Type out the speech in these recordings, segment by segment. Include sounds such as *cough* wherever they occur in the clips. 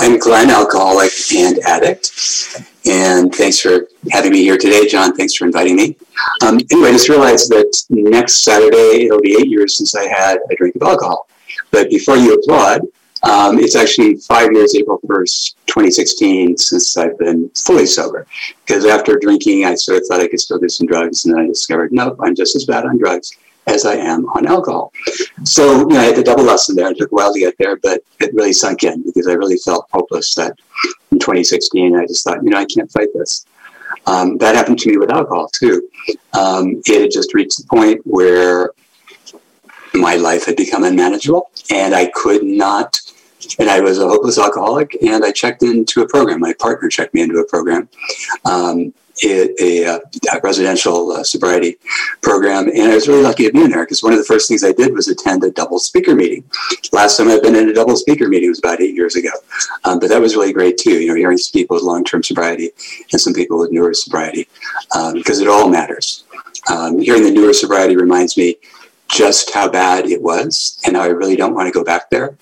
I'm Glen, alcoholic and addict. And thanks for having me here today, John. Thanks for inviting me. Um, anyway, I just realized that next Saturday it'll be eight years since I had a drink of alcohol. But before you applaud, um, it's actually five years, April 1st, 2016, since I've been fully sober. Because after drinking, I sort of thought I could still do some drugs. And then I discovered, nope, I'm just as bad on drugs as I am on alcohol. So, you know, I had the double lesson there. It took a while to get there, but it really sunk in because I really felt hopeless that in 2016, I just thought, you know, I can't fight this. Um, that happened to me with alcohol too. Um, it had just reached the point where my life had become unmanageable and I could not and I was a hopeless alcoholic. And I checked into a program. My partner checked me into a program, um, a, a, a, residential uh, sobriety program. And I was really lucky to be in there because one of the first things I did was attend a double speaker meeting. Last time I've been in a double speaker meeting was about eight years ago. Um, but that was really great too, you know, hearing some people with long term sobriety and some people with newer sobriety because um, it all matters. Um, hearing the newer sobriety reminds me just how bad it was and how I really don't want to go back there.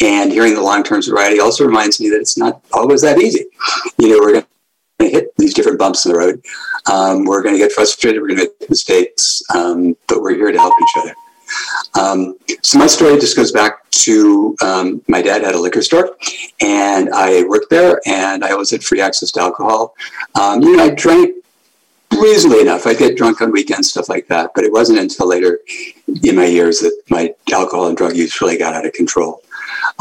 And hearing the long term sobriety also reminds me that it's not always that easy. You know, we're going to hit these different bumps in the road. Um, we're going to get frustrated. We're going to make mistakes, um, but we're here to help each other. Um, so my story just goes back to um, my dad had a liquor store, and I worked there, and I always had free access to alcohol. Um, you know, I drank reasonably enough. I'd get drunk on weekends, stuff like that. But it wasn't until later in my years that my alcohol and drug use really got out of control.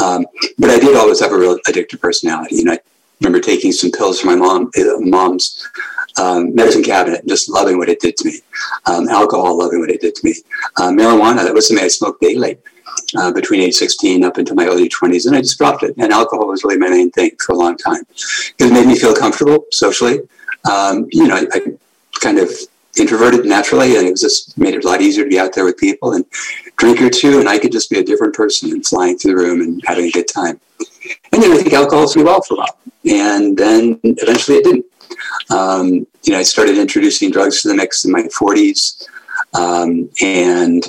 Um, but I did always have a real addictive personality. And I remember taking some pills from my mom, uh, mom's um, medicine cabinet, just loving what it did to me. Um, alcohol, loving what it did to me. Uh, marijuana, that was something I smoked daily. Uh, between age 16 up into my early 20s, and I just dropped it. And alcohol was really my main thing for a long time it made me feel comfortable socially. Um, you know, I, I kind of introverted naturally, and it was just made it a lot easier to be out there with people and drink or two, and I could just be a different person and flying through the room and having a good time. And then I think alcohol was me well for a while, and then eventually it didn't. Um, you know, I started introducing drugs to the mix in my 40s, um, and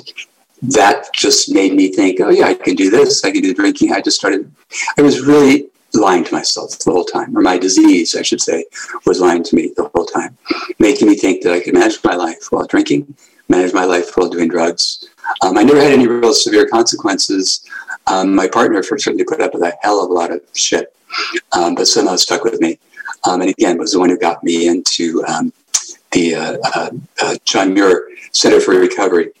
that just made me think, oh yeah, I can do this. I can do drinking. I just started. I was really lying to myself the whole time, or my disease, I should say, was lying to me the whole time, making me think that I could manage my life while drinking, manage my life while doing drugs. Um, I never had any real severe consequences. Um, my partner certainly put up with a hell of a lot of shit, um, but somehow stuck with me. Um, and again, was the one who got me into um, the uh, uh, uh, John Muir Center for Recovery.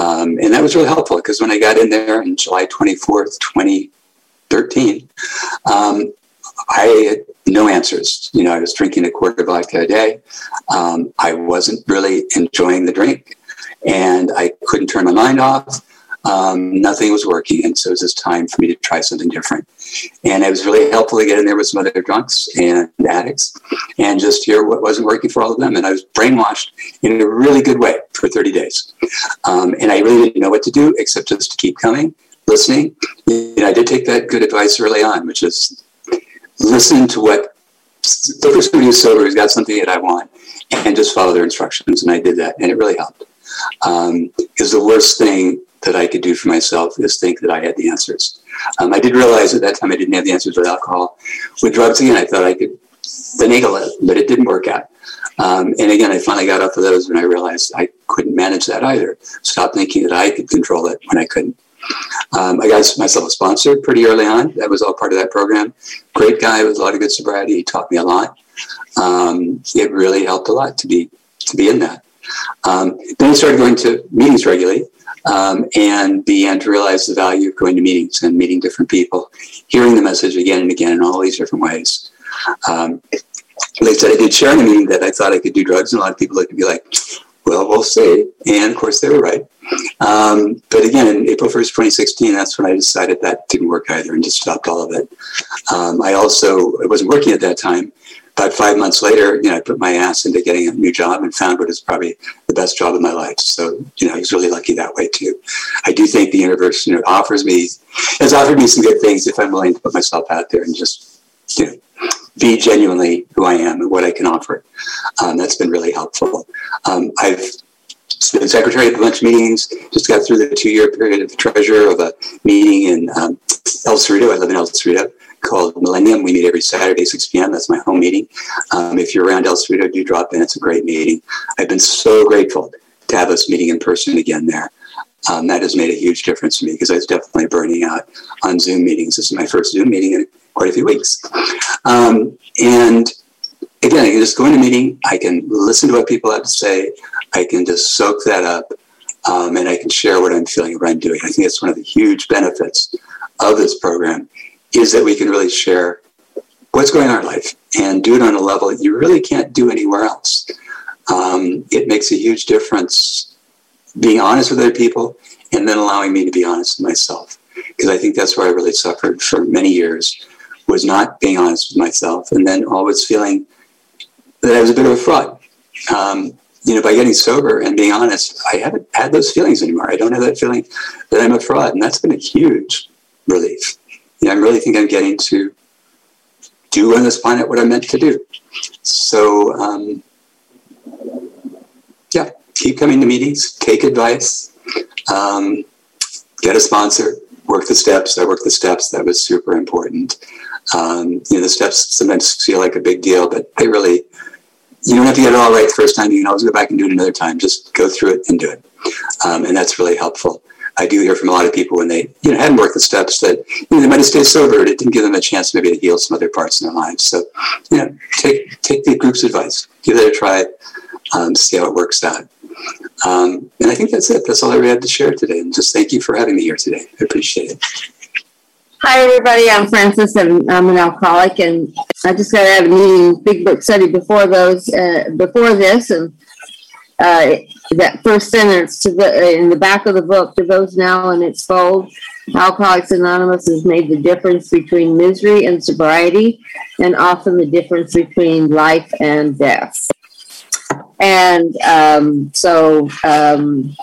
Um, and that was really helpful because when I got in there in July 24th, 2013, um, I had no answers. You know, I was drinking a quart of vodka a day. Um, I wasn't really enjoying the drink, and I couldn't turn my mind off. Um, nothing was working, and so it was just time for me to try something different. And it was really helpful to get in there with some other drunks and addicts, and just hear what wasn't working for all of them. And I was brainwashed in a really good way for 30 days. Um, and I really didn't know what to do except just to keep coming listening. Know, I did take that good advice early on, which is listen to what the person somebody who's sober who's got something that I want and just follow their instructions. And I did that, and it really helped. Um, the worst thing that I could do for myself is think that I had the answers. Um, I did realize at that time I didn't have the answers with alcohol. With drugs, again, I thought I could finagle it, but it didn't work out. Um, and again, I finally got off of those when I realized I couldn't manage that either. Stop thinking that I could control it when I couldn't. Um, I got myself a sponsor pretty early on. That was all part of that program. Great guy with a lot of good sobriety. He taught me a lot. Um, it really helped a lot to be to be in that. Um, then I started going to meetings regularly um, and began to realize the value of going to meetings and meeting different people, hearing the message again and again in all these different ways. Um, I said, I did share in a meeting that I thought I could do drugs, and a lot of people looked at me like, well, we'll see. And of course, they were right. Um, but again, in April 1st, 2016, that's when I decided that didn't work either and just stopped all of it. Um, I also, it wasn't working at that time. About five months later, you know, I put my ass into getting a new job and found what is probably the best job of my life. So, you know, I was really lucky that way too. I do think the universe, you know, offers me, has offered me some good things if I'm willing to put myself out there and just, you know, be genuinely who I am and what I can offer. Um, that's been really helpful. Um, I've been secretary of a bunch of meetings, just got through the two year period of treasurer of a meeting in um, El Cerrito. I live in El Cerrito, called Millennium. We meet every Saturday, 6 p.m. That's my home meeting. Um, if you're around El Cerrito, do drop in. It's a great meeting. I've been so grateful to have us meeting in person again there. Um, that has made a huge difference for me because I was definitely burning out on Zoom meetings. This is my first Zoom meeting in quite a few weeks. Um, and again, I can just go in a meeting, I can listen to what people have to say, I can just soak that up, um, and I can share what I'm feeling, what I'm doing. I think that's one of the huge benefits of this program is that we can really share what's going on in our life and do it on a level that you really can't do anywhere else. Um, it makes a huge difference being honest with other people and then allowing me to be honest with myself because I think that's where I really suffered for many years was not being honest with myself and then always feeling that I was a bit of a fraud. Um, you know, by getting sober and being honest, I haven't had those feelings anymore. I don't have that feeling that I'm a fraud. And that's been a huge relief. You know, I really think I'm getting to do on this planet what I'm meant to do. So, um, yeah, keep coming to meetings, take advice, um, get a sponsor, work the steps. I worked the steps. That was super important. Um, you know, the steps sometimes feel like a big deal, but they really, you don't have to get it all right the first time. You can always go back and do it another time. Just go through it and do it. Um, and that's really helpful. I do hear from a lot of people when they, you know, hadn't worked the steps that, you know, they might have stayed sober. but It didn't give them a chance maybe to heal some other parts in their lives. So, you know, take, take the group's advice, give it a try, um, see how it works out. Um, and I think that's it. That's all I really had to share today. And just thank you for having me here today. I appreciate it. Hi, everybody. I'm Francis, and I'm an alcoholic. And I just got out of a meeting, big book study before those, uh, before this, and uh, that first sentence to the uh, in the back of the book to those now in its fold. Alcoholics Anonymous has made the difference between misery and sobriety, and often the difference between life and death. And um, so um,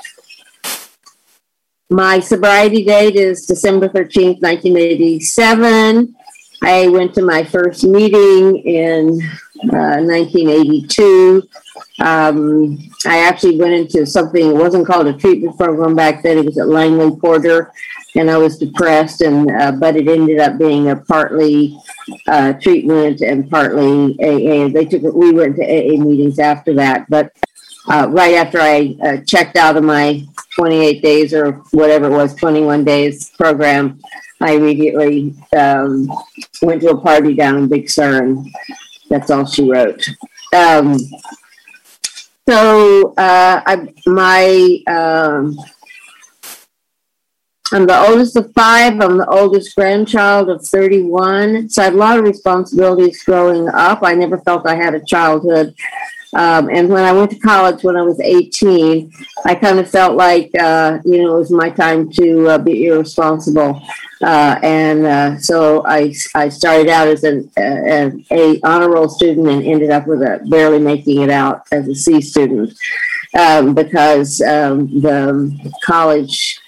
my sobriety date is December 13th, 1987. I went to my first meeting in uh, 1982. Um, I actually went into something, it wasn't called a treatment program back then, it was at Langley Porter, and I was depressed, and uh, but it ended up being a partly uh, treatment and partly AA. They took we went to AA meetings after that, but uh, right after I uh, checked out of my 28 days or whatever it was, 21 days program, I immediately um, went to a party down in Big Sur, and that's all she wrote. Um, so uh, I, my um, I'm the oldest of five. I'm the oldest grandchild of 31. So I had a lot of responsibilities growing up. I never felt I had a childhood. Um, and when I went to college when I was 18, I kind of felt like, uh, you know, it was my time to uh, be irresponsible. Uh, and uh, so I, I started out as an, an A honor roll student and ended up with a barely making it out as a C student um, because um, the college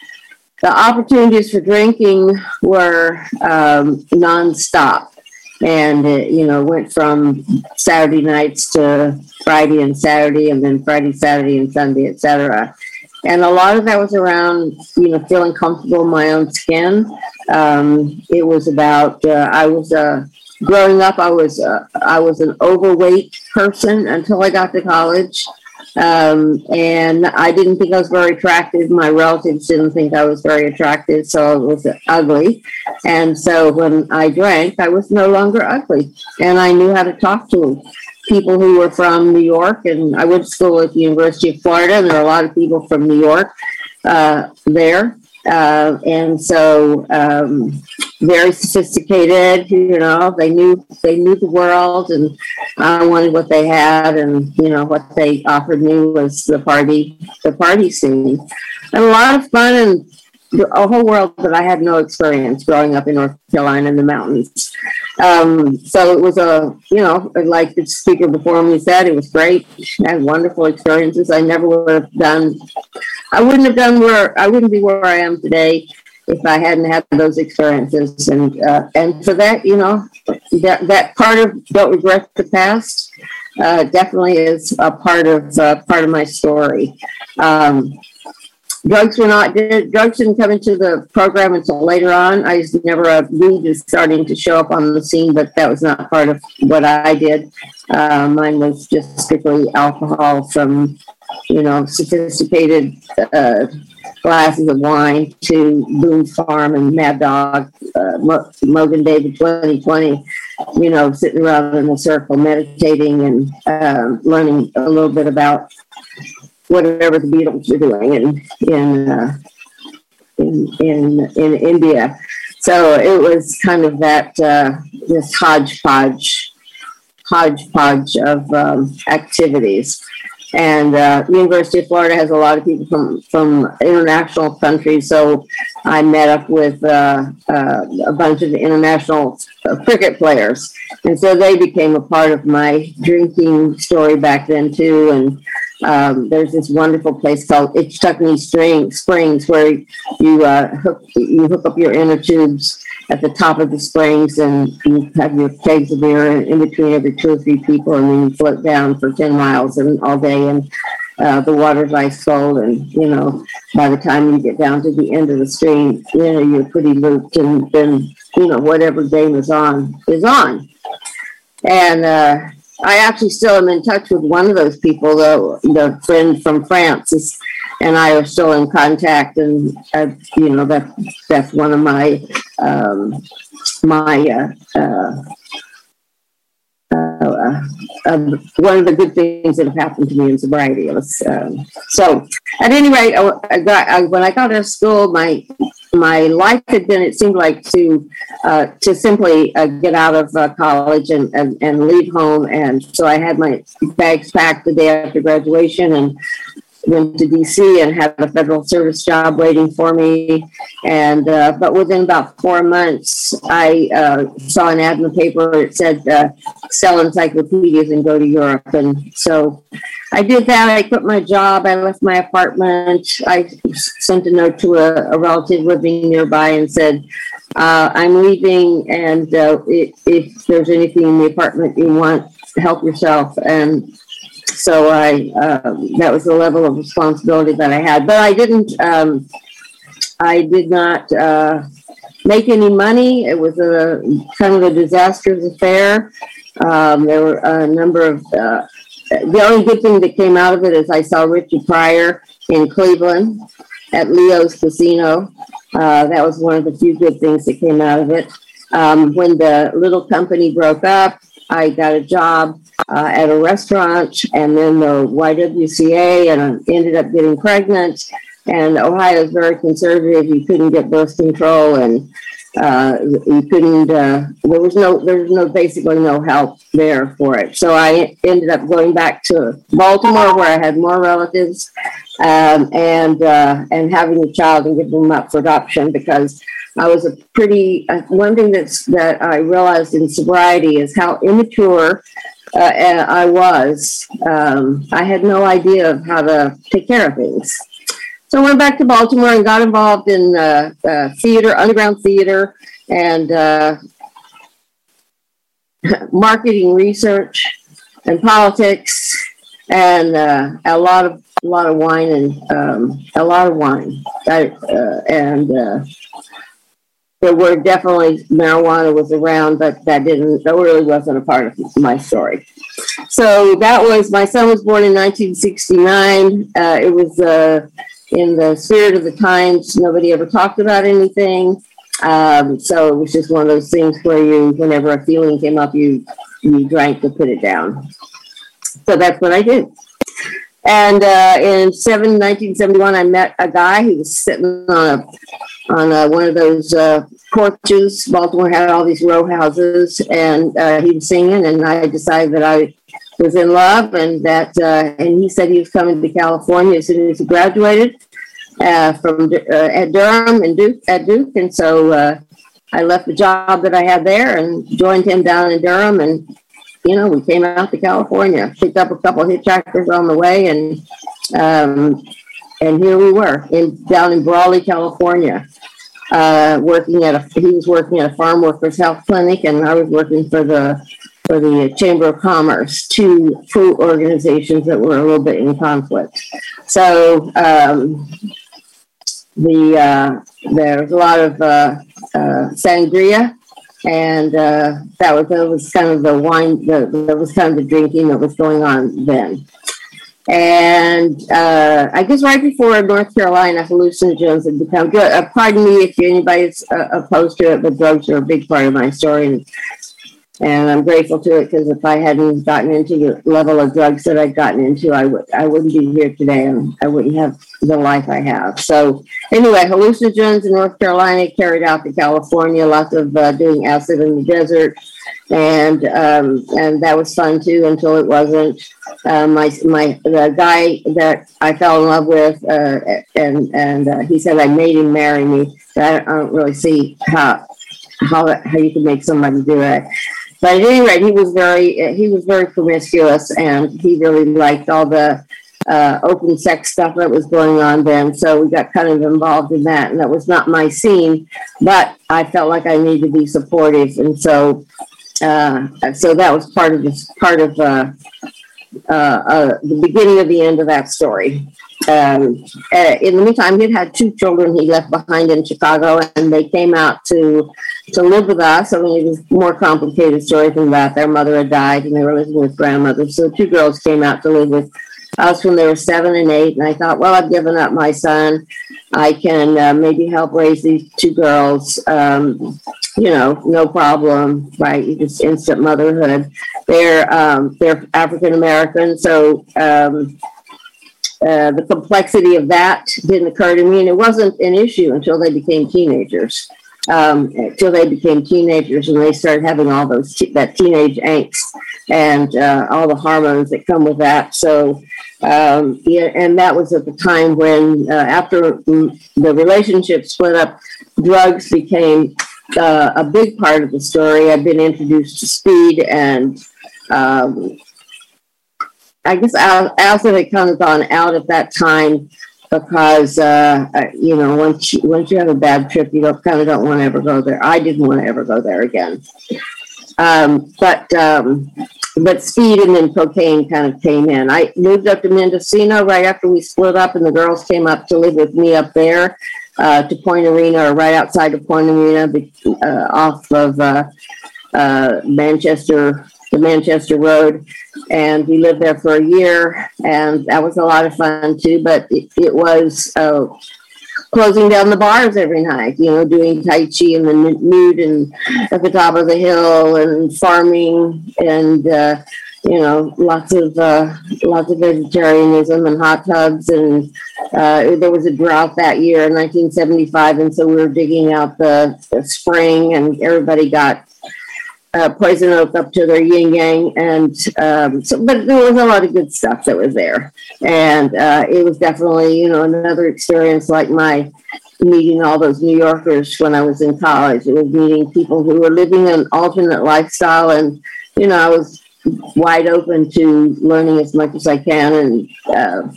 the opportunities for drinking were um, nonstop and it, you know went from saturday nights to friday and saturday and then friday saturday and sunday etc and a lot of that was around you know feeling comfortable in my own skin. Um, it was about uh, i was uh, growing up i was uh, i was an overweight person until i got to college um, and I didn't think I was very attractive. My relatives didn't think I was very attractive, so I was ugly. And so when I drank, I was no longer ugly. And I knew how to talk to people who were from New York. And I went to school at the University of Florida, and there are a lot of people from New York uh, there. Uh, and so um, very sophisticated you know they knew they knew the world and i wanted what they had and you know what they offered me was the party the party scene. And a lot of fun and a whole world that i had no experience growing up in north carolina in the mountains. Um, so it was a you know like the speaker before me said it was great. I had wonderful experiences. I never would have done I wouldn't have done where I wouldn't be where I am today if I hadn't had those experiences. And uh, and for that, you know, that that part of don't regret the past uh, definitely is a part of uh, part of my story. Um, drugs were not drugs didn't come into the program until later on. I was never a weed is starting to show up on the scene, but that was not part of what I did. Uh, mine was just strictly alcohol from you know sophisticated uh, glasses of wine to Boone's Farm and Mad Dog, uh, Mogen David 2020. You know, sitting around in a circle, meditating and uh, learning a little bit about whatever the Beatles were doing in in uh, in, in in India. So it was kind of that uh, this hodgepodge hodgepodge of um, activities. And uh, University of Florida has a lot of people from from international countries. So I met up with uh, uh, a bunch of international cricket players, and so they became a part of my drinking story back then too. And um, there's this wonderful place called Ichetucknee String, Springs where you uh, hook you hook up your inner tubes at the top of the springs and you have your kegs of beer in between every two or three people and then you float down for 10 miles and all day and uh, the water's ice cold and you know by the time you get down to the end of the stream you know you're pretty looped and then you know whatever game is on is on. And uh, I actually still am in touch with one of those people, the, the friend from France, is, and I are still in contact. And uh, you know that that's one of my um, my uh, uh, uh, um, one of the good things that have happened to me in sobriety. Was, um, so, at any rate, I, I got I, when I got out of school, my my life had been it seemed like to uh, to simply uh, get out of uh, college and, and, and leave home and so i had my bags packed the day after graduation and went to DC and had a federal service job waiting for me. And uh, but within about four months, I uh, saw an ad in the paper. It said uh, sell encyclopedias and go to Europe. And so I did that. I quit my job. I left my apartment. I sent a note to a, a relative living nearby and said. Uh, I'm leaving, and uh, if, if there's anything in the apartment you want, help yourself. And so I um, that was the level of responsibility that I had. But I didn't. Um, I did not uh, make any money. It was a kind of a disastrous affair. Um, there were a number of. Uh, the only good thing that came out of it is I saw Richard Pryor in Cleveland at Leo's Casino. Uh, that was one of the few good things that came out of it. Um, when the little company broke up, I got a job uh, at a restaurant and then the YWCA and I ended up getting pregnant. And Ohio is very conservative. You couldn't get birth control and uh, you couldn't, uh, there was no, there was no, basically no help there for it. So I ended up going back to Baltimore where I had more relatives um, and, uh, and having a child and giving them up for adoption because I was a pretty, uh, one thing that's, that I realized in sobriety is how immature uh, I was. Um, I had no idea of how to take care of things. So I went back to Baltimore and got involved in uh, uh, theater, underground theater, and uh, *laughs* marketing research and politics, and uh, a lot of a lot of wine and um, a lot of wine. I, and there were definitely marijuana was around, but that didn't, that really wasn't a part of my story. So that was, my son was born in 1969. Uh, it was uh, in the spirit of the times. Nobody ever talked about anything. Um, so it was just one of those things where you, whenever a feeling came up, you, you drank to put it down. So that's what I did. And uh, in seven, 1971, I met a guy. He was sitting on a on uh, one of those uh, porches. Baltimore had all these row houses, and uh, he was singing, and I decided that I was in love, and that, uh, and he said he was coming to California as soon as he graduated uh, from uh, at Durham and Duke at Duke, and so I left the job that I had there and joined him down in Durham, and you know we came out to California, picked up a couple of hitchhikers on the way, and um, and here we were in down in Brawley, California, uh, working at a. He was working at a farm workers health clinic, and I was working for the for the Chamber of Commerce, two two organizations that were a little bit in conflict. So um, the uh, there was a lot of uh, uh, sangria, and uh, that was that was kind of the wine. The, that was kind of the drinking that was going on then. And uh, I guess right before North Carolina, hallucinogens had become good. Uh, pardon me if anybody's uh, opposed to it, but drugs are a big part of my story. And and I'm grateful to it because if I hadn't gotten into the level of drugs that I'd gotten into, I would I wouldn't be here today, and I wouldn't have the life I have. So anyway, hallucinogens in North Carolina carried out to California, lots of uh, doing acid in the desert, and um, and that was fun too until it wasn't. Uh, my my the guy that I fell in love with, uh, and and uh, he said I made him marry me. I, I don't really see how how how you can make somebody do it. But at any rate, he was very he was very promiscuous, and he really liked all the uh, open sex stuff that was going on then. So we got kind of involved in that, and that was not my scene, but I felt like I needed to be supportive, and so uh, so that was part of this part of uh, uh, uh the beginning of the end of that story. Um, uh, in the meantime, he'd had two children he left behind in Chicago, and they came out to to live with us. I mean, it was more complicated story than that. Their mother had died, and they were living with grandmother. So two girls came out to live with us when they were seven and eight. And I thought, well, I've given up my son. I can uh, maybe help raise these two girls. Um, you know, no problem, right? Just instant motherhood. They're um, they're African American, so um, uh, the complexity of that didn't occur to me, and it wasn't an issue until they became teenagers. Um, until they became teenagers and they started having all those that teenage angst and uh, all the hormones that come with that. So, um, yeah, and that was at the time when, uh, after the relationship split up, drugs became uh, a big part of the story. I've been introduced to speed and um, I guess Alison had kind of gone out at that time because uh, you know once you, once you have a bad trip, you don't kind of don't want to ever go there. I didn't want to ever go there again. Um, but um, but speed and then cocaine kind of came in. I moved up to Mendocino right after we split up, and the girls came up to live with me up there uh, to Point Arena, or right outside of Point Arena, uh, off of uh, uh, Manchester the Manchester Road, and we lived there for a year, and that was a lot of fun too. But it, it was uh, closing down the bars every night, you know, doing tai chi in the nude and at the top of the hill, and farming, and uh, you know, lots of uh, lots of vegetarianism and hot tubs, and uh, there was a drought that year in 1975, and so we were digging out the, the spring, and everybody got uh, poison oak up to their yin yang, and um, so, but there was a lot of good stuff that was there, and uh, it was definitely you know another experience like my meeting all those New Yorkers when I was in college. It was meeting people who were living an alternate lifestyle, and you know I was wide open to learning as much as I can, and uh,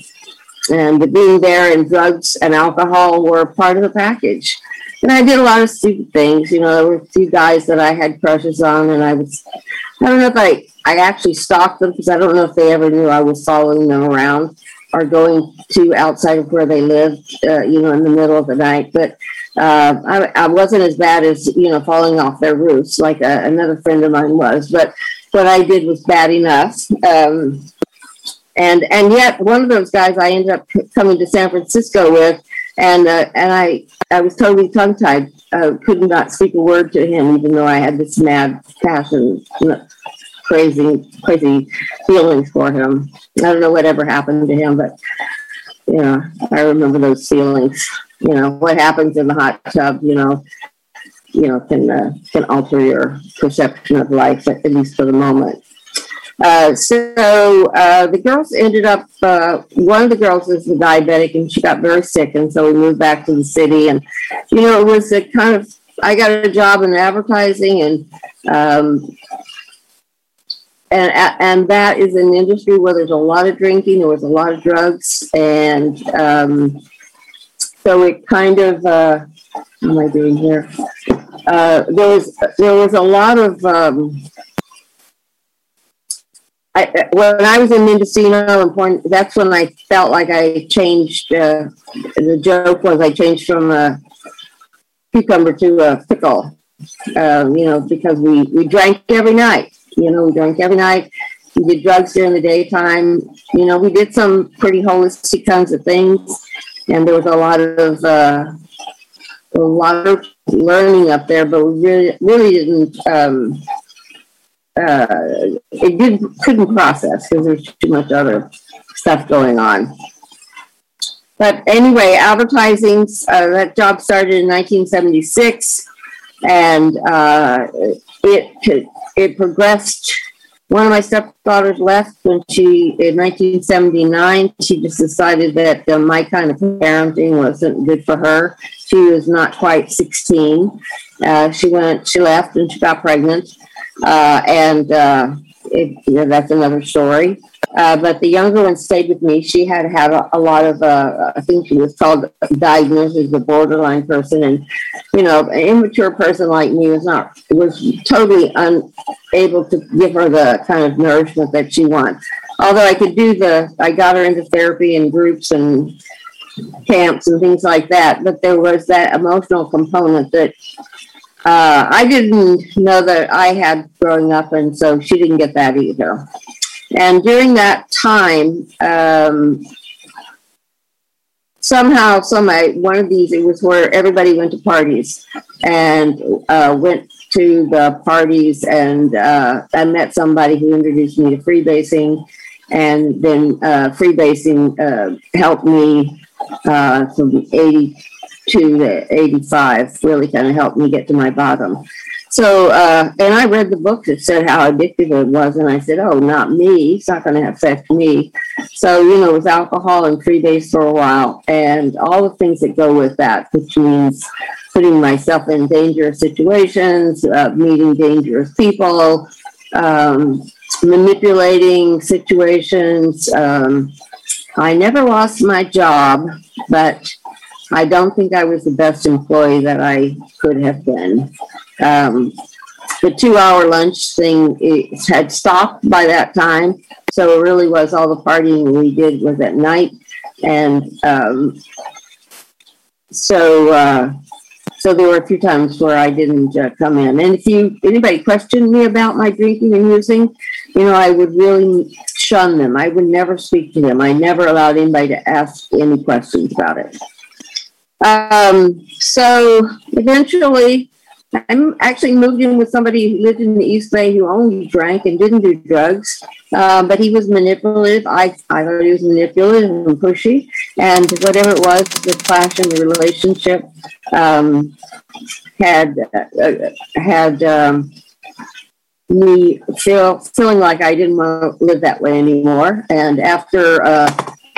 and being there, and drugs and alcohol were part of the package and I did a lot of stupid things. You know, there were a few guys that I had crushes on, and I was, I don't know if I, I actually stalked them because I don't know if they ever knew I was following them around or going to outside of where they lived, uh, you know, in the middle of the night. But uh, I, I, wasn't as bad as, you know, falling off their roofs like a, uh, another friend of mine was. But what I did was bad enough. Um, and and yet one of those guys I ended up coming to San Francisco with and uh, and I I was totally tongue tied. I could not speak a word to him, even though I had this mad passion, crazy crazy feelings for him. I don't know whatever happened to him, but you know I remember those feelings. You know what happens in the hot tub. You know, you know can uh, can alter your perception of life at least for the moment. Uh, so uh, the girls ended up, uh, one of the girls is a diabetic and she got very sick. And so we moved back to the city. And, you know, it was a kind of, I got a job in advertising and, um, and, and that is an industry where there's a lot of drinking, there was a lot of drugs. And um, so it kind of, uh, what am I doing here? Uh, there was there was a lot of um, I, when I was in Mendocino and Point, that's when I felt like I changed. Uh, the joke was I changed from a cucumber to a pickle. Uh, you know, because we we drank every night. You know, we drank every night. We did drugs during the daytime. You know, we did some pretty holistic kinds of things, and there was a lot of uh, a lot of learning up there, but we really really didn't. Um, uh, it did couldn't process because there's too much other stuff going on. But anyway, advertising uh, that job started in 1976, and uh, it it progressed. One of my stepdaughters left when she in 1979. She just decided that uh, my kind of parenting wasn't good for her. She was not quite 16. Uh, she went. She left and she got pregnant uh, and uh, it, you know, that's another story. Uh, but the younger one stayed with me. She had had a, a lot of, uh, I think she was called diagnosed as a borderline person, and you know, an immature person like me was not was totally unable to give her the kind of nourishment that she wants. Although I could do the, I got her into therapy and groups and camps and things like that, but there was that emotional component that uh, I didn't know that I had growing up, and so she didn't get that either. And during that time, um, somehow, some one of these, it was where everybody went to parties and uh, went to the parties, and uh, I met somebody who introduced me to freebasing, and then uh, freebasing uh, helped me uh, from 80 to the 85 really kind of helped me get to my bottom. So, uh, and I read the book that said how addictive it was, and I said, oh, not me. It's not going to affect me. So, you know, with alcohol and freebase for a while, and all the things that go with that, which means putting myself in dangerous situations, uh, meeting dangerous people, um, manipulating situations. Um, I never lost my job, but I don't think I was the best employee that I could have been. Um, the two hour lunch thing had stopped by that time. So it really was all the partying we did was at night. And um, so, uh, so there were a few times where I didn't uh, come in. And if you anybody questioned me about my drinking and using, you know, I would really shun them. I would never speak to them. I never allowed anybody to ask any questions about it. Um, so eventually, I actually moved in with somebody who lived in the East Bay who only drank and didn't do drugs, uh, but he was manipulative. I, I thought he was manipulative and pushy, and whatever it was, the clash in the relationship um, had uh, had um, me feel feeling like I didn't want to live that way anymore. And after uh,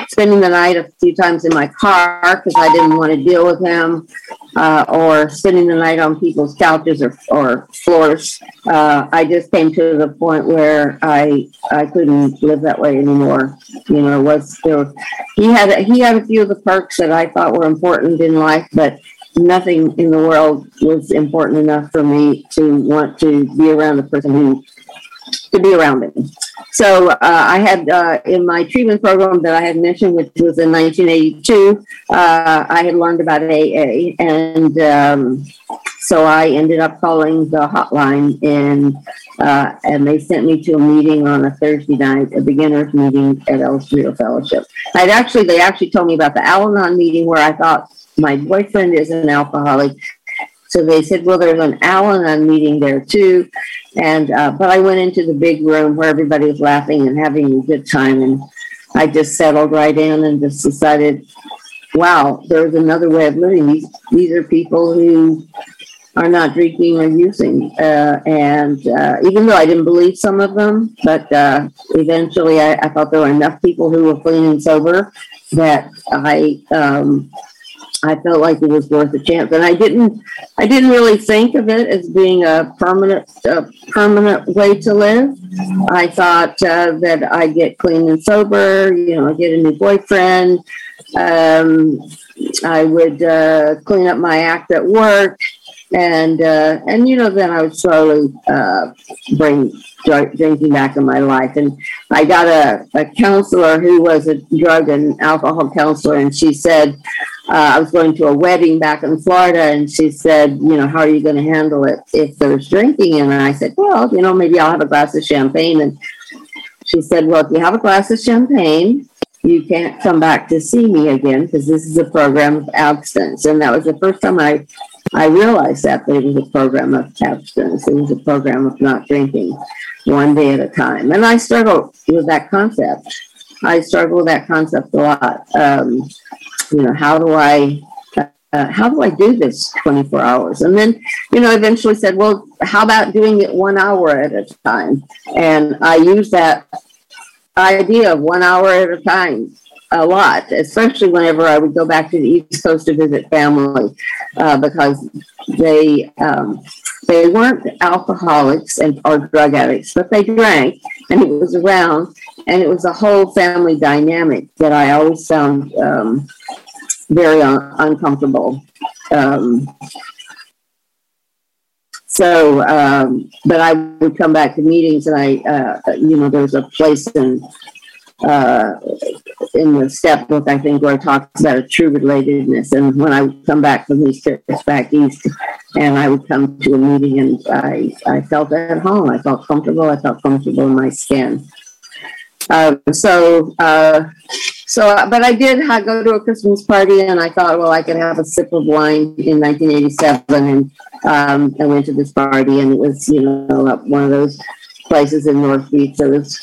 spending the night a few times in my car because I didn't want to deal with him, uh, or spending the night on people's couches or, or floors. Uh, I just came to the point where I I couldn't live that way anymore. You know, was still he had he had a few of the perks that I thought were important in life, but nothing in the world was important enough for me to want to be around a person who to be around him. So uh, I had uh, in my treatment program that I had mentioned, which was in 1982, uh, I had learned about AA, and um, so I ended up calling the hotline, and uh, and they sent me to a meeting on a Thursday night, a beginners meeting at El Cerrito Fellowship. I'd actually they actually told me about the Al-Anon meeting where I thought my boyfriend is an alcoholic. So they said, well, there's an Al-Anon meeting there too. And, uh, but I went into the big room where everybody was laughing and having a good time. And I just settled right in and just decided, wow, there's another way of living. These, these are people who are not drinking or using. Uh, and uh, even though I didn't believe some of them, but uh, eventually I, I, thought there were enough people who were clean and sober that I um, I felt like it was worth a chance, and I didn't. I didn't really think of it as being a permanent, a permanent way to live. I thought uh, that I get clean and sober. You know, I get a new boyfriend. Um, I would uh, clean up my act at work, and uh, and you know then I would slowly uh, bring drinking back in my life. And I got a, a counselor who was a drug and alcohol counselor, and she said uh, I was going to a wedding back in Florida, and she said, you know, how are you going to handle it if there's drinking? And I said, well, you know, maybe I'll have a glass of champagne. And she said, well, if you have a glass of champagne, you can't come back to see me again because this is a program of abstinence. And that was the first time I I realized that, it was a program of abstinence. It was a program of not drinking one day at a time. And I struggled with that concept. I struggle with that concept a lot. Um, you know, how do I uh, how do I do this 24 hours? And then, you know, eventually said, well, how about doing it one hour at a time? And I use that idea of one hour at a time a lot, especially whenever I would go back to the East Coast to visit family, uh, because they um, they weren't alcoholics and or drug addicts, but they drank, and it was around, and it was a whole family dynamic that I always found um, very un- uncomfortable. Um, so, um, but I would come back to meetings, and I, uh, you know, there was a place in uh, in the step book, I think, where it talks about a true relatedness. And when I would come back from these trips back east, and I would come to a meeting, and I, I felt at home. I felt comfortable. I felt comfortable in my skin. Uh, so, uh, so, but I did go to a Christmas party, and I thought, well, I could have a sip of wine in 1987, and um, I went to this party, and it was, you know, one of those places in North Beach that was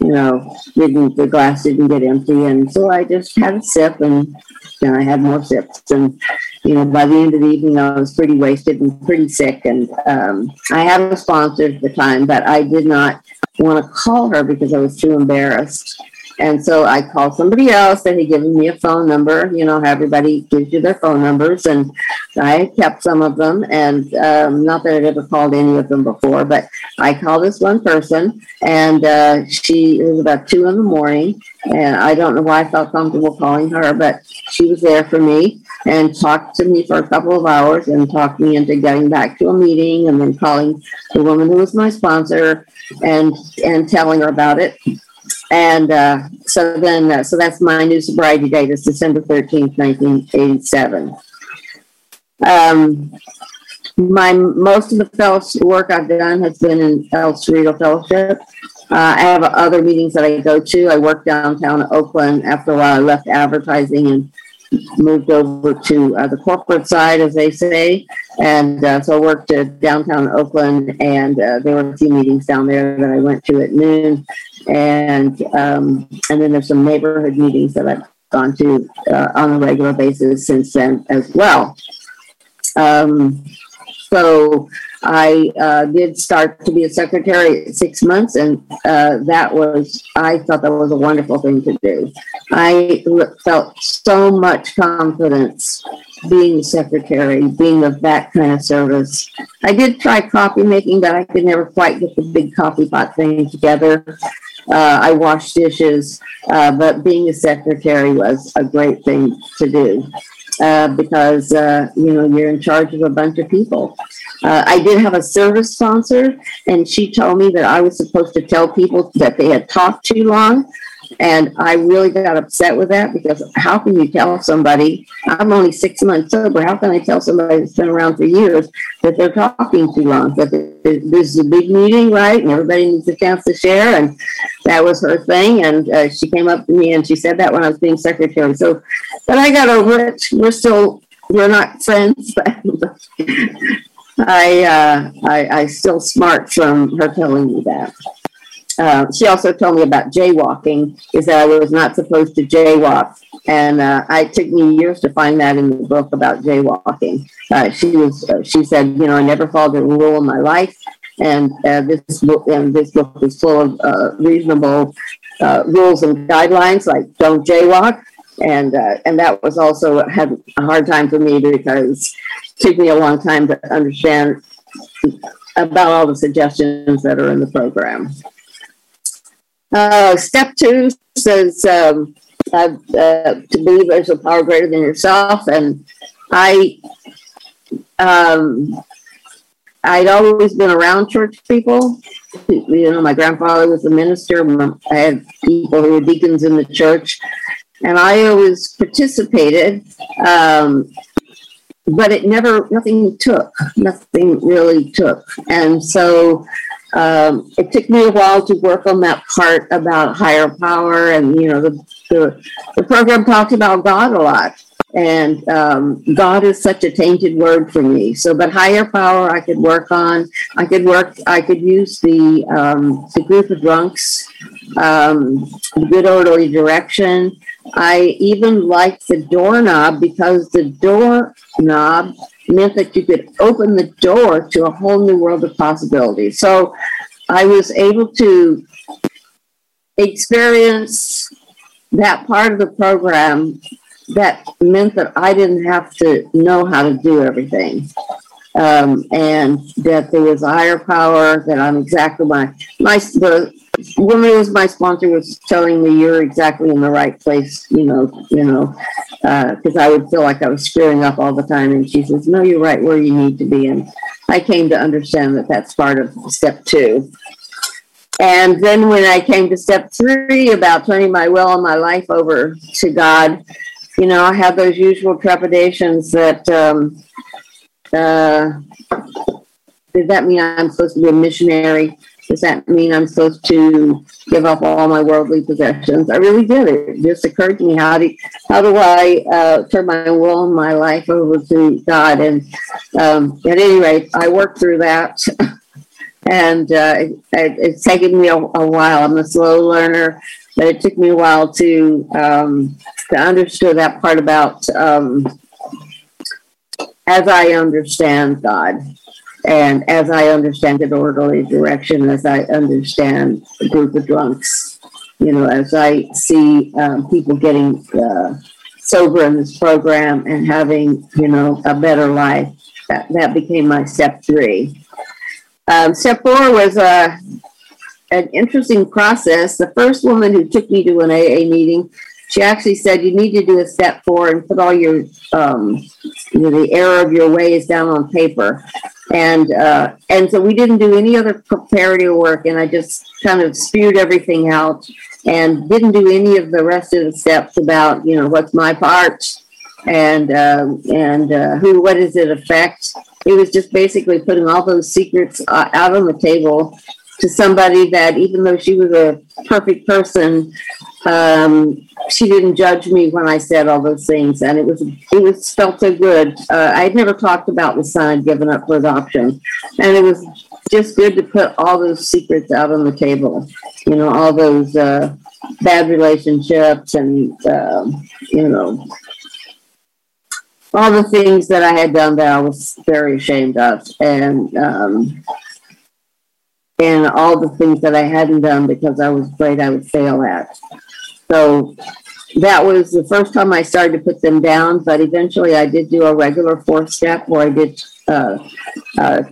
you know, didn't the glass didn't get empty, and so I just had a sip, and then I had more sips, and you know, by the end of the evening, I was pretty wasted and pretty sick, and um, I had a sponsor at the time, but I did not want to call her because I was too embarrassed. And so I called somebody else that had given me a phone number. You know everybody gives you their phone numbers, and I kept some of them. And um, not that I'd ever called any of them before, but I called this one person, and uh, she it was about two in the morning, and I don't know why I felt comfortable calling her, but she was there for me and talked to me for a couple of hours and talked me into getting back to a meeting, and then calling the woman who was my sponsor and and telling her about it and uh, so then, uh, so that's my new sobriety date is December 13th, 1987. Um, my most of the fellowship work I've done has been in El Cerrito Fellowship. Uh, I have other meetings that I go to. I work downtown Oakland. After a while, I left advertising and moved over to uh, the corporate side, as they say. And uh, so I worked at downtown Oakland, and uh, there were a few meetings down there that I went to at noon. And um, and then there's some neighborhood meetings that I've gone to uh, on a regular basis since then as well. Um, so I uh, did start to be a secretary at six months, and uh, that was, I thought that was a wonderful thing to do. I felt so much confidence being a secretary, being of that kind of service. I did try copy making, but I could never quite get the big coffee pot thing together. Uh, I washed dishes, uh, but being a secretary was a great thing to do uh, because uh, you know you're in charge of a bunch of people. Uh, I did have a service sponsor, and she told me that I was supposed to tell people that they had talked too long. And I really got upset with that because how can you tell somebody, I'm only six months sober, how can I tell somebody that's been around for years that they're talking too long? That this is a big meeting, right? And everybody needs a chance to share. And that was her thing. And uh, she came up to me and she said that when I was being secretary. So, but I got over it. We're still, we're not friends. *laughs* I, uh, I, I still smart from her telling me that. Uh, she also told me about jaywalking, is that I was not supposed to jaywalk. And uh, it took me years to find that in the book about jaywalking. Uh, she was, uh, she said, you know, I never followed a rule in my life, and uh, this book, and this book is full of reasonable rules and guidelines, like don't jaywalk. And and that was also had a hard time for me because it took me a long time to understand about all the suggestions that are in the program. Uh, step two says um, uh, to believe there's a power greater than yourself. And I um, I'd always been around church people. You know, my grandfather was a minister. I had people who were deacons in the church, and I always participated. Um, but it never, nothing took. Nothing really took, and so um, it took me a while to work on that part about higher power, and you know, the the, the program talked about God a lot and um, God is such a tainted word for me. So, but higher power, I could work on. I could work. I could use the um, the group of drunks, um, good orderly direction. I even liked the doorknob because the doorknob meant that you could open the door to a whole new world of possibilities. So, I was able to experience that part of the program that meant that I didn't have to know how to do everything. Um, and that there was a higher power that I'm exactly my my the woman who was my sponsor was telling me you're exactly in the right place, you know, you know, because uh, I would feel like I was screwing up all the time, and she says, "No, you're right where you need to be." And I came to understand that that's part of step two. And then when I came to step three about turning my will and my life over to God, you know, I have those usual trepidations that um, uh, does that mean I'm supposed to be a missionary? Does that mean I'm supposed to give up all my worldly possessions? I really did. It just occurred to me how do how do I uh, turn my will and my life over to God? And um, at any rate, I worked through that. *laughs* and uh, it, it's taken me a, a, while. I'm a slow learner, but it took me a while to um, to understand that part about um, as I understand God, and as I understand the orderly direction, as I understand a group of drunks, you know, as I see um, people getting uh, sober in this program and having, you know, a better life. That, that became my step three. Um, step four was uh, an interesting process. The first woman who took me to an AA meeting, she actually said, "You need to do a step four and put all your, um, you know, the error of your ways down on paper." And uh, and so we didn't do any other preparatory work, and I just kind of spewed everything out and didn't do any of the rest of the steps about, you know, what's my part and um, and uh, who, what does it affect? it was just basically putting all those secrets uh, out on the table to somebody that even though she was a perfect person um, she didn't judge me when i said all those things and it was it was felt so good uh, i had never talked about the son i'd given up for adoption and it was just good to put all those secrets out on the table you know all those uh, bad relationships and um, you know all the things that I had done that I was very ashamed of, and um, and all the things that I hadn't done because I was afraid I would fail at. So that was the first time I started to put them down. But eventually, I did do a regular fourth step where I did uh, uh,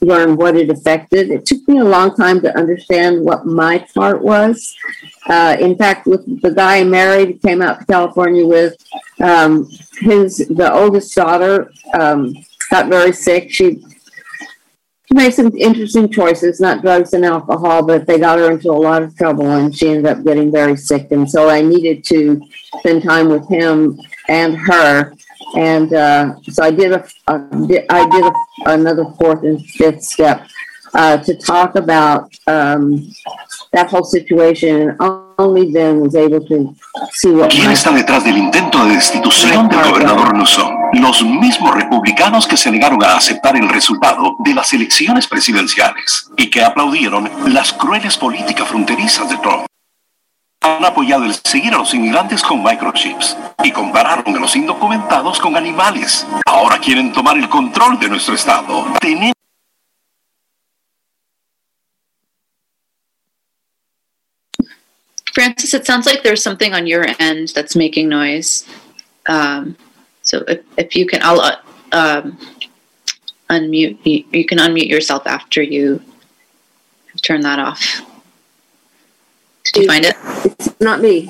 learn what it affected. It took me a long time to understand what my part was. Uh, in fact, with the guy I married, came out to California with, um, his the oldest daughter um, got very sick. She she made some interesting choices, not drugs and alcohol, but they got her into a lot of trouble, and she ended up getting very sick. And so I needed to spend time with him and her and uh, so I did a, a I did a, another fourth and fifth step uh, to talk about um, that whole situation. And only then was able to see what. ¿Quién está detrás del intento de destitución del gobernador? Los mismos republicanos que se negaron a aceptar el resultado de las elecciones presidenciales y que aplaudieron las crueles políticas fronterizas de Trump han apoyado el seguir a los inmigrantes con microchips y compararon a los indocumentados con animales. Ahora quieren tomar el control de nuestro estado. Tenemos Francis, it sounds like there's something on your end that's making noise. Um, so if, if you can, I'll uh, um, unmute. You, you can unmute yourself after you turn that off. Did you find it? It's not me.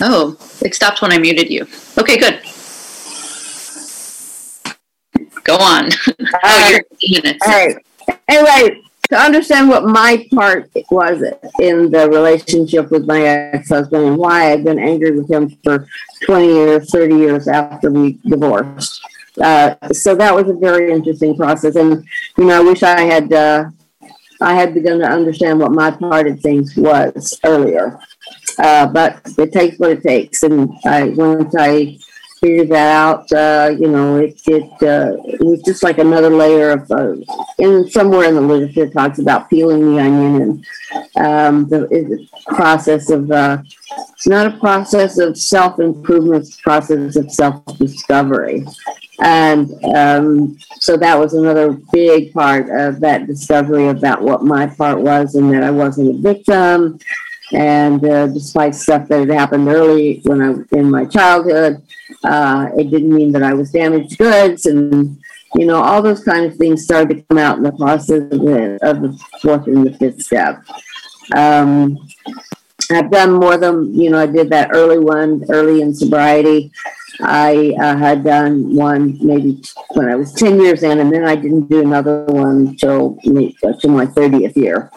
Oh, it stopped when I muted you. Okay, good. Go on. *laughs* All right. All right. Anyway, to understand what my part was in the relationship with my ex-husband and why I've been angry with him for 20 years, 30 years after we divorced. Uh, so that was a very interesting process. And, you know, I wish I had, uh, I had begun to understand what my part of things was earlier. Uh, but it takes what it takes. And I, once I figured that out, uh, you know, it, it, uh, it was just like another layer of, uh, in somewhere in the literature talks about peeling the onion and um, the, the, process of, uh, it's not a process of self-improvement, it's a process of self-discovery. And um, so that was another big part of that discovery about what my part was and that I wasn't a victim. And uh, despite stuff that had happened early when I in my childhood, uh, it didn't mean that I was damaged goods, and you know all those kind of things started to come out in the process of the, of the fourth and the fifth step. Um, I've done more than you know. I did that early one, early in sobriety. I uh, had done one maybe when I was ten years in, and then I didn't do another one until, until my thirtieth year.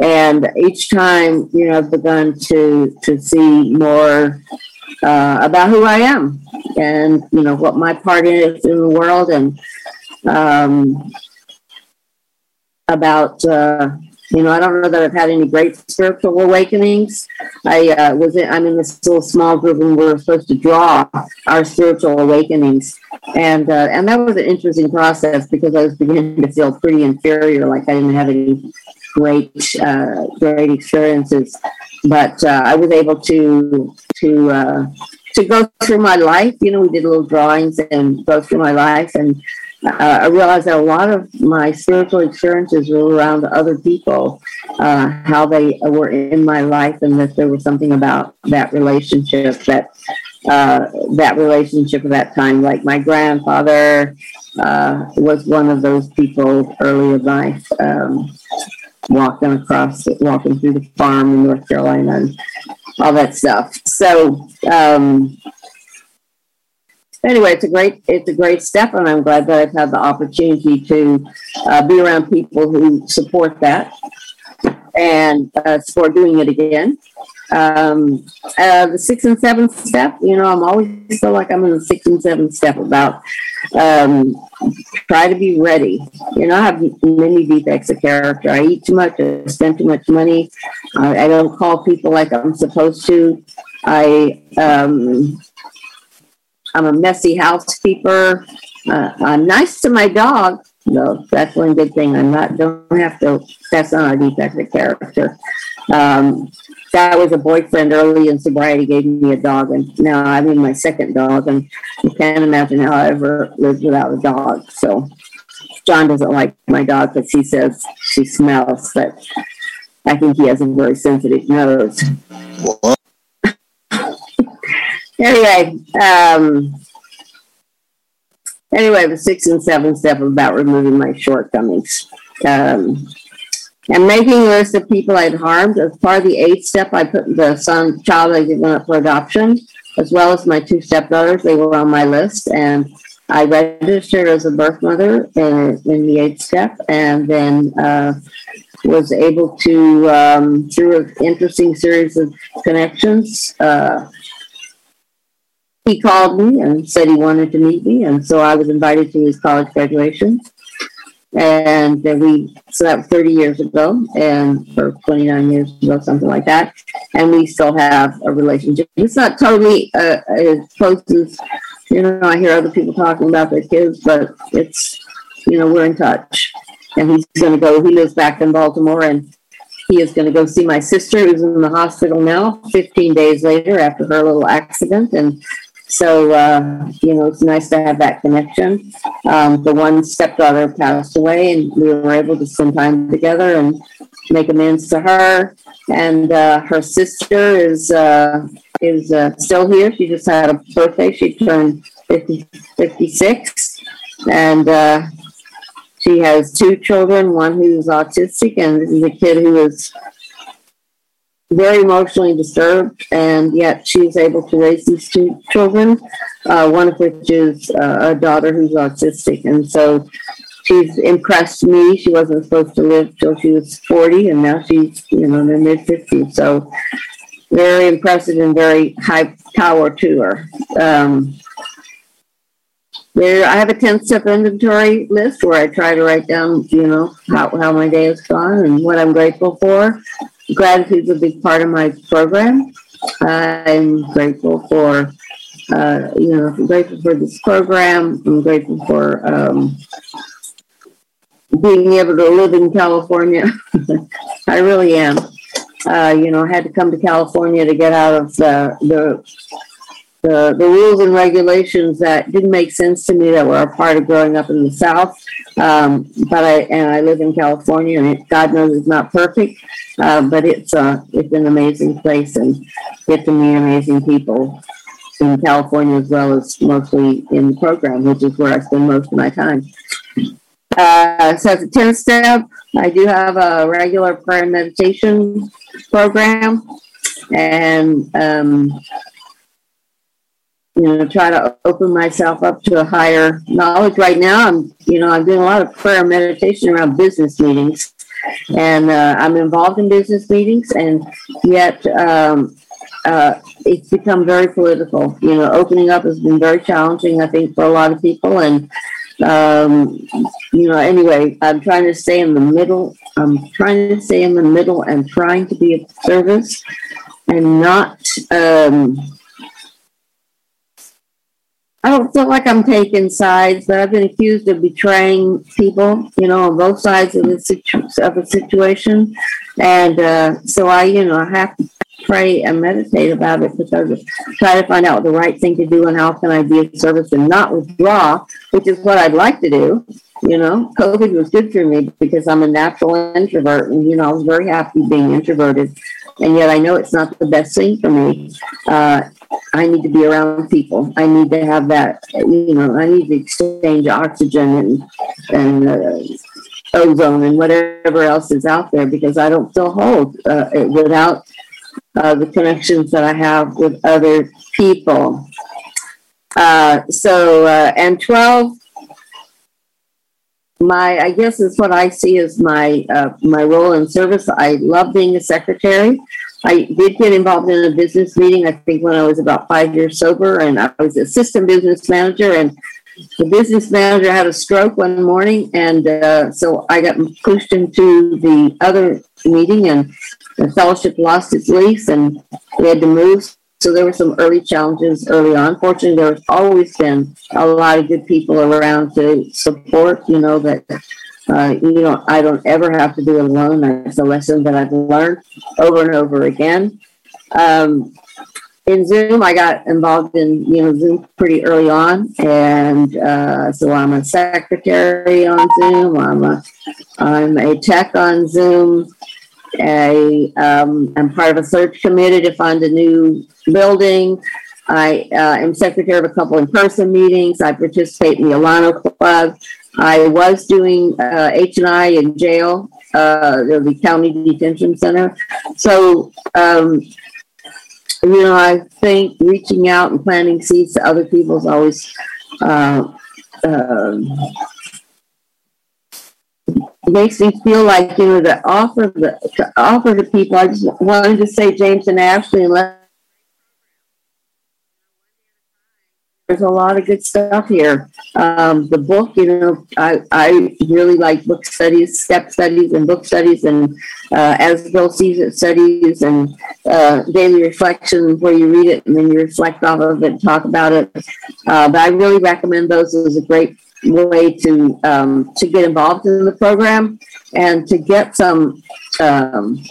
And each time, you know, I've begun to to see more uh, about who I am and you know what my part is in the world and um, about uh, you know I don't know that I've had any great spiritual awakenings. I uh, was in, I'm in this little small group and we are supposed to draw our spiritual awakenings and uh, and that was an interesting process because I was beginning to feel pretty inferior, like I didn't have any great uh, great experiences but uh, I was able to to uh, to go through my life. You know, we did little drawings and go through my life, and uh, I realized that a lot of my spiritual experiences were around other people, uh, how they were in my life, and that there was something about that relationship that uh, that relationship at that time. Like my grandfather uh, was one of those people early in life. Um, walking across, walking through the farm in North Carolina and all that stuff. So, um, anyway, it's a great, it's a great step, and I'm glad that I've had the opportunity to uh, be around people who support that and uh, support doing it again. Um, uh, the sixth and seventh step, you know, I'm always feel like I'm in the sixth and seventh step about um, try to be ready. You know, I have many defects of character. I eat too much, I spend too much money, I don't call people like I'm supposed to. I, um, I'm a messy housekeeper. Uh, I'm nice to my dog. No, that's one good thing. I'm not, don't have to, that's not a defect of character. Um, that was a boyfriend early in sobriety gave me a dog, and now I'm in my second dog, and you can't imagine how I ever lived without a dog. So John doesn't like my dog because he says she smells, but I think he has a very sensitive nose. *laughs* anyway, um, anyway, the six and seven step about removing my shortcomings. Um, and making a list of people I'd harmed. As part of the eighth step, I put the son child I given up for adoption, as well as my two stepdaughters. They were on my list, and I registered as a birth mother in, in the eighth step, and then uh, was able to, um, through an interesting series of connections, uh, he called me and said he wanted to meet me, and so I was invited to his college graduation and then we so that was 30 years ago and or 29 years ago something like that. And we still have a relationship. It's not totally uh, as close as you know i hear other people talking about their kids but it's you know we're in touch. And he's going to go he lives back in baltimore and he is going to go see my sister who's in the hospital now 15 days later after her little accident and so, uh, you know, it's nice to have that connection. Um, the one stepdaughter passed away, and we were able to spend time together and make amends to her. And uh, her sister is uh, is uh, still here. She just had a birthday. She turned 50, 56. And uh, she has two children, one who's autistic, and this is a kid who is very emotionally disturbed, and yet she's able to raise these two children, uh, one of which is uh, a daughter who's autistic. And so she's impressed me. She wasn't supposed to live till she was 40, and now she's, you know, in her mid 50s. So very impressive and very high power to her. Um, there, I have a 10 step inventory list where I try to write down, you know, how, how my day has gone and what I'm grateful for. Gratitude is a big part of my program. I'm grateful for, uh, you know, I'm grateful for this program. I'm grateful for um, being able to live in California. *laughs* I really am. Uh, you know, I had to come to California to get out of the, the the, the rules and regulations that didn't make sense to me that were a part of growing up in the South. Um, but I and I live in California, and it, God knows it's not perfect, uh, but it's uh, it's an amazing place and get to meet amazing people in California as well as mostly in the program, which is where I spend most of my time. Uh, so it's a 10 step. I do have a regular prayer and meditation program. And um, you know, try to open myself up to a higher knowledge. Right now, I'm, you know, I'm doing a lot of prayer and meditation around business meetings, and uh, I'm involved in business meetings, and yet um, uh, it's become very political. You know, opening up has been very challenging, I think, for a lot of people, and um, you know, anyway, I'm trying to stay in the middle. I'm trying to stay in the middle and trying to be of service and not. Um, I don't feel like I'm taking sides, but I've been accused of betraying people, you know, on both sides of the situ- of a situation, and uh, so I, you know, I have to pray and meditate about it because try to find out the right thing to do and how can I be of service and not withdraw, which is what I'd like to do. You know, COVID was good for me because I'm a natural introvert, and you know, I was very happy being introverted, and yet I know it's not the best thing for me. Uh, I need to be around people. I need to have that, you know, I need to exchange oxygen and, and uh, ozone and whatever else is out there because I don't feel whole uh, without uh, the connections that I have with other people. Uh, so, uh, and 12, my, I guess is what I see as my, uh, my role in service. I love being a secretary. I did get involved in a business meeting, I think when I was about five years sober, and I was assistant business manager. And the business manager had a stroke one morning, and uh, so I got pushed into the other meeting, and the fellowship lost its lease, and we had to move. So there were some early challenges early on. Fortunately, there's always been a lot of good people around to support, you know, that uh, you know, I don't ever have to do it alone. That's a lesson that I've learned over and over again. Um, in Zoom, I got involved in you know Zoom pretty early on, and uh, so I'm a secretary on Zoom. I'm a I'm a tech on Zoom. I um, I'm part of a search committee to find a new building. I uh, am secretary of a couple in-person meetings. I participate in the Alano Club. I was doing uh, H and I in jail, uh, the county detention center. So, um, you know, I think reaching out and planting seeds to other people is always uh, uh, makes me feel like you know to offer the to offer to people. I just wanted to say James and Ashley and let there's a lot of good stuff here. Um, the book, you know, I, I really like book studies, step studies, and book studies, and uh, as Bill sees it, studies, and uh, daily reflection where you read it and then you reflect off of it and talk about it. Uh, but I really recommend those as a great way to um, to get involved in the program and to get some um,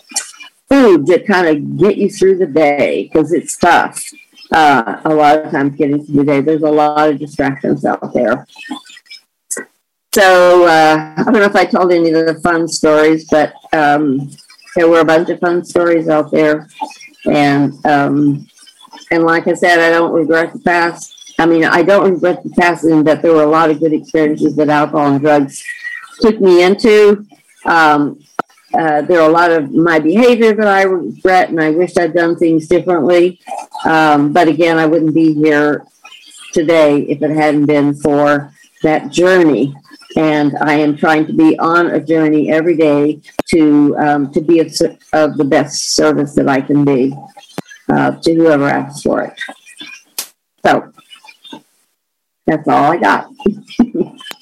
food that kind of get you through the day because it's tough uh, a lot of times getting to the day. There's a lot of distractions out there. So uh, I don't know if I told any of the fun stories, but um, there were a bunch of fun stories out there, and um, and like I said, I don't regret the past. I mean, I don't regret the past in that there were a lot of good experiences that alcohol and drugs took me into. Um, uh, there are a lot of my behavior that I regret, and I wish I'd done things differently. Um, but again, I wouldn't be here today if it hadn't been for that journey. And I am trying to be on a journey every day to um, to be of, of the best service that I can be uh, to whoever asks for it. So that's all I got. *laughs*